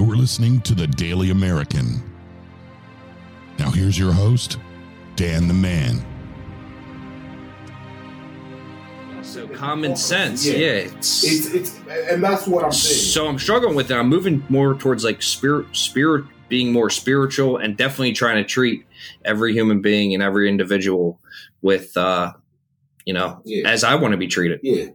You're listening to the Daily American. Now, here's your host, Dan the Man. So common sense, yeah. Yeah. it's, It's it's and that's what I'm saying. so I'm struggling with it. I'm moving more towards like spirit, spirit being more spiritual, and definitely trying to treat every human being and every individual with, uh, you know, Yeah. as I want to be treated. Yeah,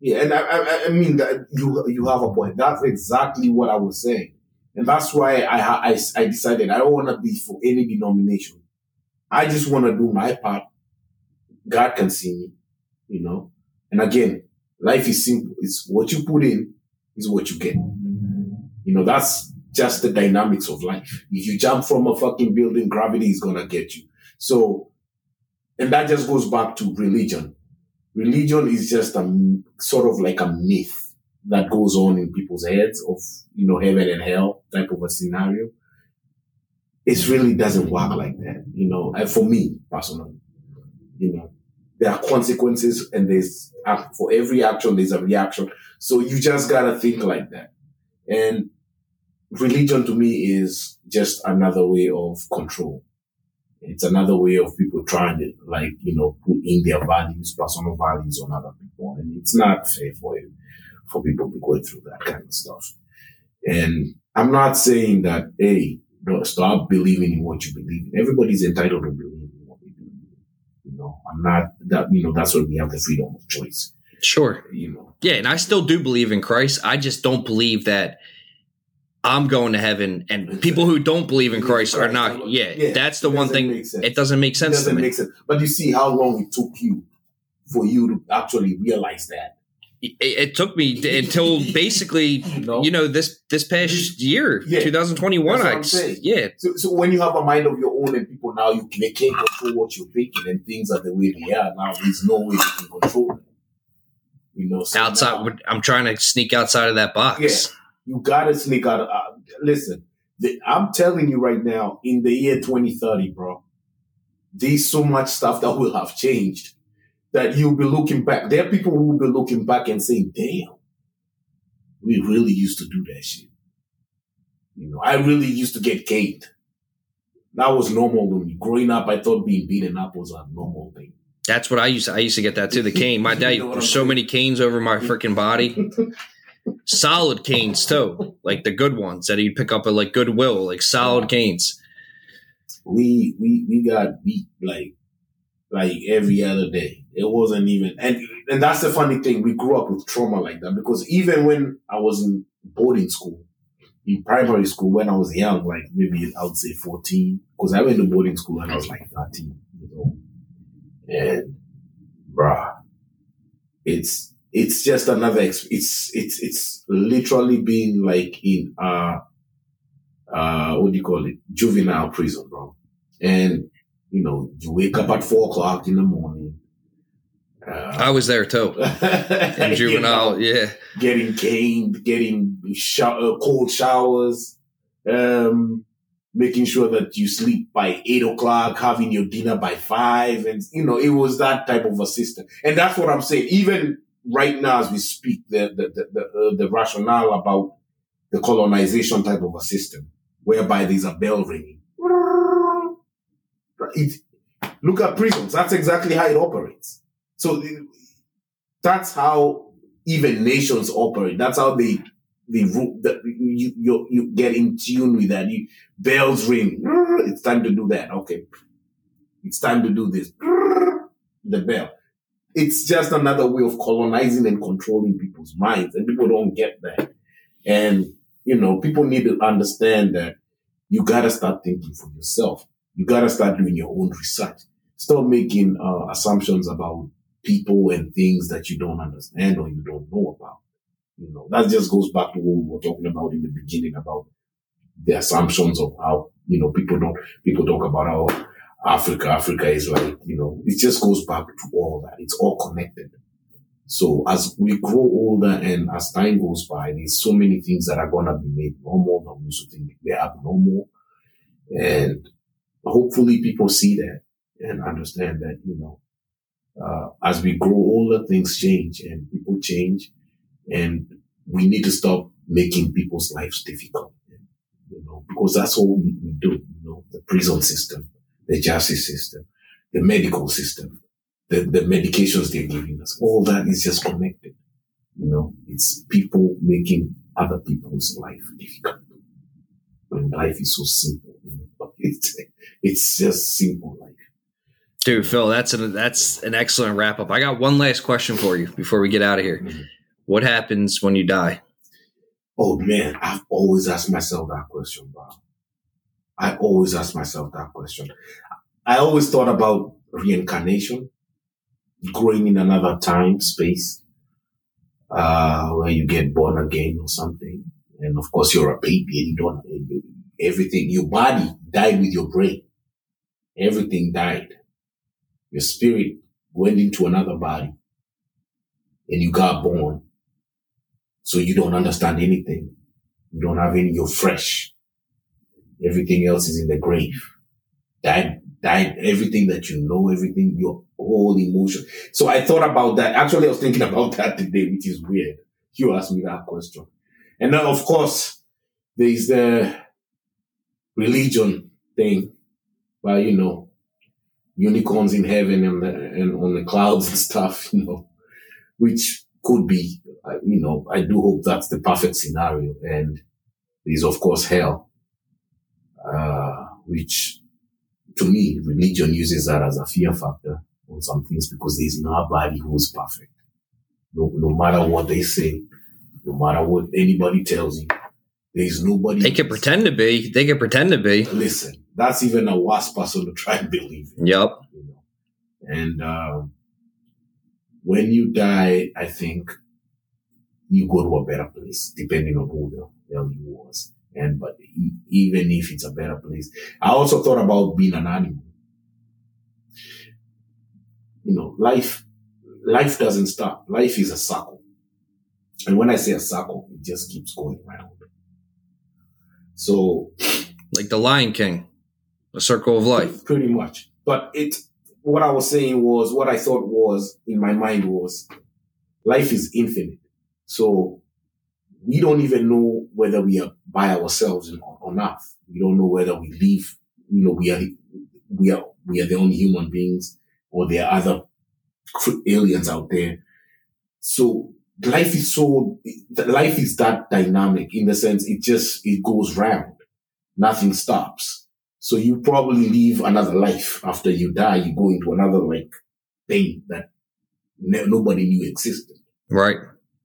yeah, and I, I, I mean that you you have a point. That's exactly what I was saying, and that's why I I, I decided I don't want to be for any denomination. I just want to do my part. God can see me, you know. And again, life is simple. It's what you put in is what you get. You know, that's just the dynamics of life. If you jump from a fucking building, gravity is gonna get you. So, and that just goes back to religion religion is just a sort of like a myth that goes on in people's heads of you know heaven and hell type of a scenario it really doesn't work like that you know and for me personally you know. There are consequences and there's uh, for every action there's a reaction. So you just gotta think like that. And religion to me is just another way of control. It's another way of people trying to like, you know, put in their values, personal values on other people. And it's not fair for it, for people to go through that kind of stuff. And I'm not saying that, hey, don't stop believing in what you believe in. Everybody's entitled to believe in what they believe. You know, I'm not that, you know, that's why we have the freedom of choice, Sure. you know. Yeah, and I still do believe in Christ. I just don't believe that I'm going to heaven, and people who don't believe in Christ are not. Yeah, Yeah, that's the one thing. It doesn't make sense to doesn't make sense. But you see how long it took you for you to actually realize that. It, it took me until basically know? you know this this past year Yeah. 2021 That's what I, yeah So, so when you have a mind of your own and people now you they can't control what you're thinking and things are the way they are now, there's no way you can control them. You know, so outside now i'm trying to sneak outside of that box Yeah. you gotta sneak out. Of, uh, listen, the, I'm telling you right now, in the year 2030, bro, there's so much stuff that will have changed that you'll be looking back. There are people who will be looking back and saying, "Damn, we really used to do that shit." You know, I really used to get caned. That was normal to me. Growing up, I thought being beaten up was a normal thing. that's what i used to, i used to get that too the cane my dad You know there's so saying? many canes over my freaking body solid canes too like the good ones that he'd pick up at like goodwill like solid canes we we we got beat like like every other day. It wasn't even and and that's the funny thing. We grew up with trauma like that because even when I was in boarding school, in primary school when I was young, like maybe I would say fourteen, because I went to boarding school when I was like thirteen years old. And bruh, it's it's just another ex- it's it's it's literally being like in uh uh what do you call it? Juvenile prison, bro. And you know, you wake up at four o'clock in the morning. i Uh, was there too in juvenile you know, yeah getting caned, getting shower, cold showers, um, making sure that you sleep by eight o'clock, having your dinner by five. And, you know, it was that type of a system. And that's what I'm saying. Even right now, as we speak, the, the, the, the, uh, the rationale about the colonization type of a system, whereby there's a bell ringing. It, look at prisons. That's exactly how it operates. So that's how even nations operate. That's how they that you you you get in tune with that. You, bells ring. It's time to do that. Okay, it's time to do this. The bell. It's just another way of colonizing and controlling people's minds, and people don't get that. And you know, people need to understand that you gotta start thinking for yourself. You gotta start doing your own research. Stop making uh, assumptions about people and things that you don't understand or you don't know about. You know, that just goes back to what we were talking about in the beginning about the assumptions of how, you know, people don't, people talk about how Africa, Africa is like, you know, it just goes back to all that. It's all connected. So as we grow older and as time goes by, there's so many things that are going to be made normal that we used to think they're abnormal. And hopefully people see that and understand that, you know, uh, as we grow older, things change and people change and we need to stop making people's lives difficult. you know, because that's all we, we do, you know, the prison system, the justice system, the medical system, the, the medications they're giving us, all that is just connected. You know, it's people making other people's life difficult. When life is so simple, you know, it's, it's just simple life. Dude, Phil, that's an that's an excellent wrap up. I got one last question for you before we get out of here. Mhm. What happens when you die? Oh man, I've always asked myself that question, bro. I always ask myself that question. I always thought about reincarnation, growing in another time, space, uh, where you get born again or something. And of course, you're a baby and you don't, everything, your body died with your brain. Everything died. Your spirit went into another body and you got born. So you don't understand anything. You don't have any, you're fresh. Everything else is in the grave. Died, died, everything that you know, everything, your whole emotion. So I thought about that. Actually, I was thinking about that today, which is weird. You asked me that question. And then, of course, there's the religion thing, well, you know, unicorns in heaven and, the, and on the clouds and stuff, you know, which could be, uh, you know, I do hope that's the perfect scenario. And there's, of course, hell, uh, which to me, religion uses that as a fear factor on some things because there's nobody who's perfect. No, no matter what they say, no matter what anybody tells you, there's nobody. They can pretend to be. They can pretend to be. Listen, that's even a worse person to try and believe in Yep. you know. And um, when you die, I think you go to a better place, depending on who the hell you was. And but even if it's a better place, I also thought about being an animal. You know, life, life doesn't stop. Life is a circle, and when I say a circle, it just keeps going round. So Like the Lion King, a circle of life. Pretty much. But it, what I was saying was, what I thought was in my mind was, life is infinite. So we don't even know whether we are by ourselves on earth. We don't know whether we live, you know, we are, we are, we are the only human beings or there are other aliens out there. So life is so, life is that dynamic in the sense it just, it goes round. Nothing stops. So you probably live another life after you die. You go into another like thing that ne- nobody knew existed. Right.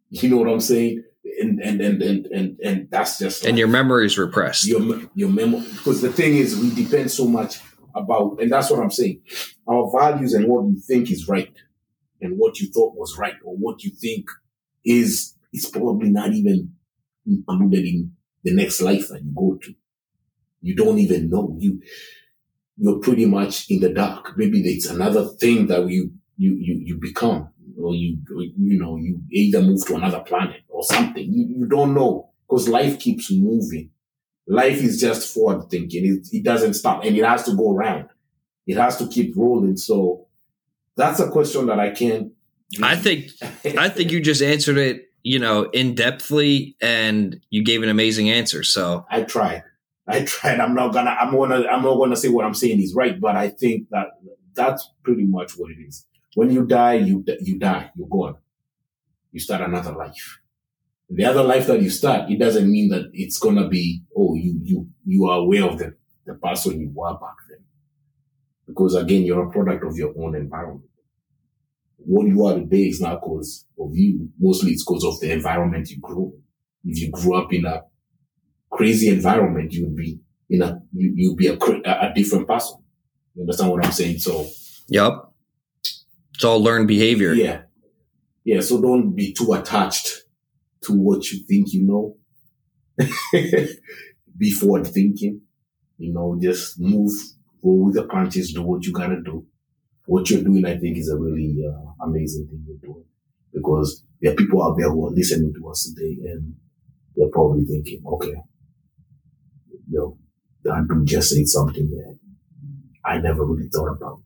You know what I'm saying? And and and and and, and that's just And life. your memory is repressed. your your memory because the thing is we depend so much about and that's what I'm saying. Our values and what you think is right and what you thought was right or what you think is is probably not even included in the next life that you go to. You don't even know. You you're pretty much in the dark. Maybe it's another thing that you you you you become or you you know you either move to another planet or something. You you don't know because life keeps moving. Life is just forward thinking. It, it doesn't stop and it has to go around. It has to keep rolling. So that's a question that I can't. I think I think you just answered it, you know, in depthly and you gave an amazing answer. So I tried. I tried. I'm not gonna. I'm gonna. I'm not gonna say what I'm saying is right, but I think that that's pretty much what it is. When you die, you you die. You're gone. You start another life. The other life that you start, it doesn't mean that it's gonna be. Oh, you you you are aware of the the person you were back then, because again, you're a product of your own environment. What you are today is not because of you. Mostly, it's because of the environment you grew. If you grew up in a crazy environment, you would be in a you you'd be a a a different person. You understand what I'm saying? So yep. It's all learned behavior. yeah, yeah. So don't be too attached to what you think you know. be forward thinking. You know, just move, go with the punches, do what you gotta do. What you're doing, I think, is a really uh, amazing thing you're doing because there are people out there who are listening to us today and they're probably thinking, okay, yo, that dude just said something that I never really thought about.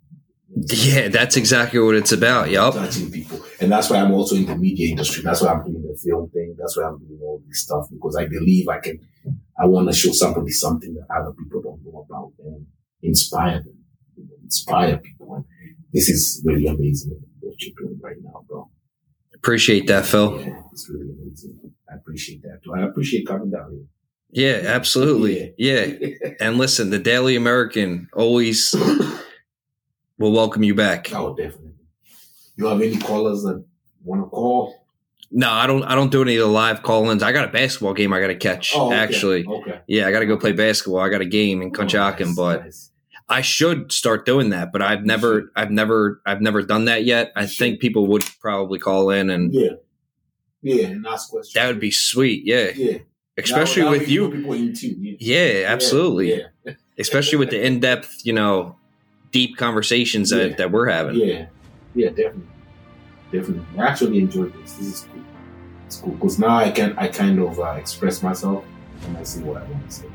Yeah, that's exactly what it's about. Yep. Touching people. And that's why I'm also in the media industry. That's why I'm doing the film thing. That's why I'm doing all this stuff because I believe I can, I want to show somebody something that other people don't know about and inspire them, you know, inspire people. This is really amazing what you're doing right now, bro. Appreciate that, Phil. Yeah, it's really amazing. I appreciate that too. I appreciate coming down here. Yeah, absolutely. Yeah. And listen, the Daily American always will welcome you back. Oh, definitely. You have any callers that want to call? No, I don't. I don't do any of the live call-ins. I got a basketball game I got to catch. Oh, okay. Actually, Okay. yeah, I got to go play basketball. I got a game in Conshohocken, Oh, nice, but nice. I should start doing that. But I've never, I've never, I've never done that yet. I think people would probably call in, and Yeah. Yeah, and ask questions. that would be sweet. Yeah, yeah. especially That would- that with you. Yeah. Yeah, absolutely. Yeah. Especially with the in-depth, you know, deep conversations that, Yeah. that we're having. Yeah, yeah, definitely, definitely. I actually enjoyed this. This is cool. It's cool because now I can I kind of uh, express myself and I see what I want to say.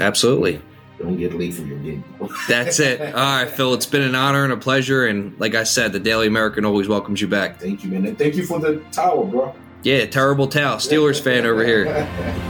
Absolutely. Don't get your game. That's it. All right, Phil. It's been an honor and a pleasure. And like I said, the Daily American always welcomes you back. Thank you, man, and thank you for the towel, bro. Yeah, terrible towel. Steelers fan over here.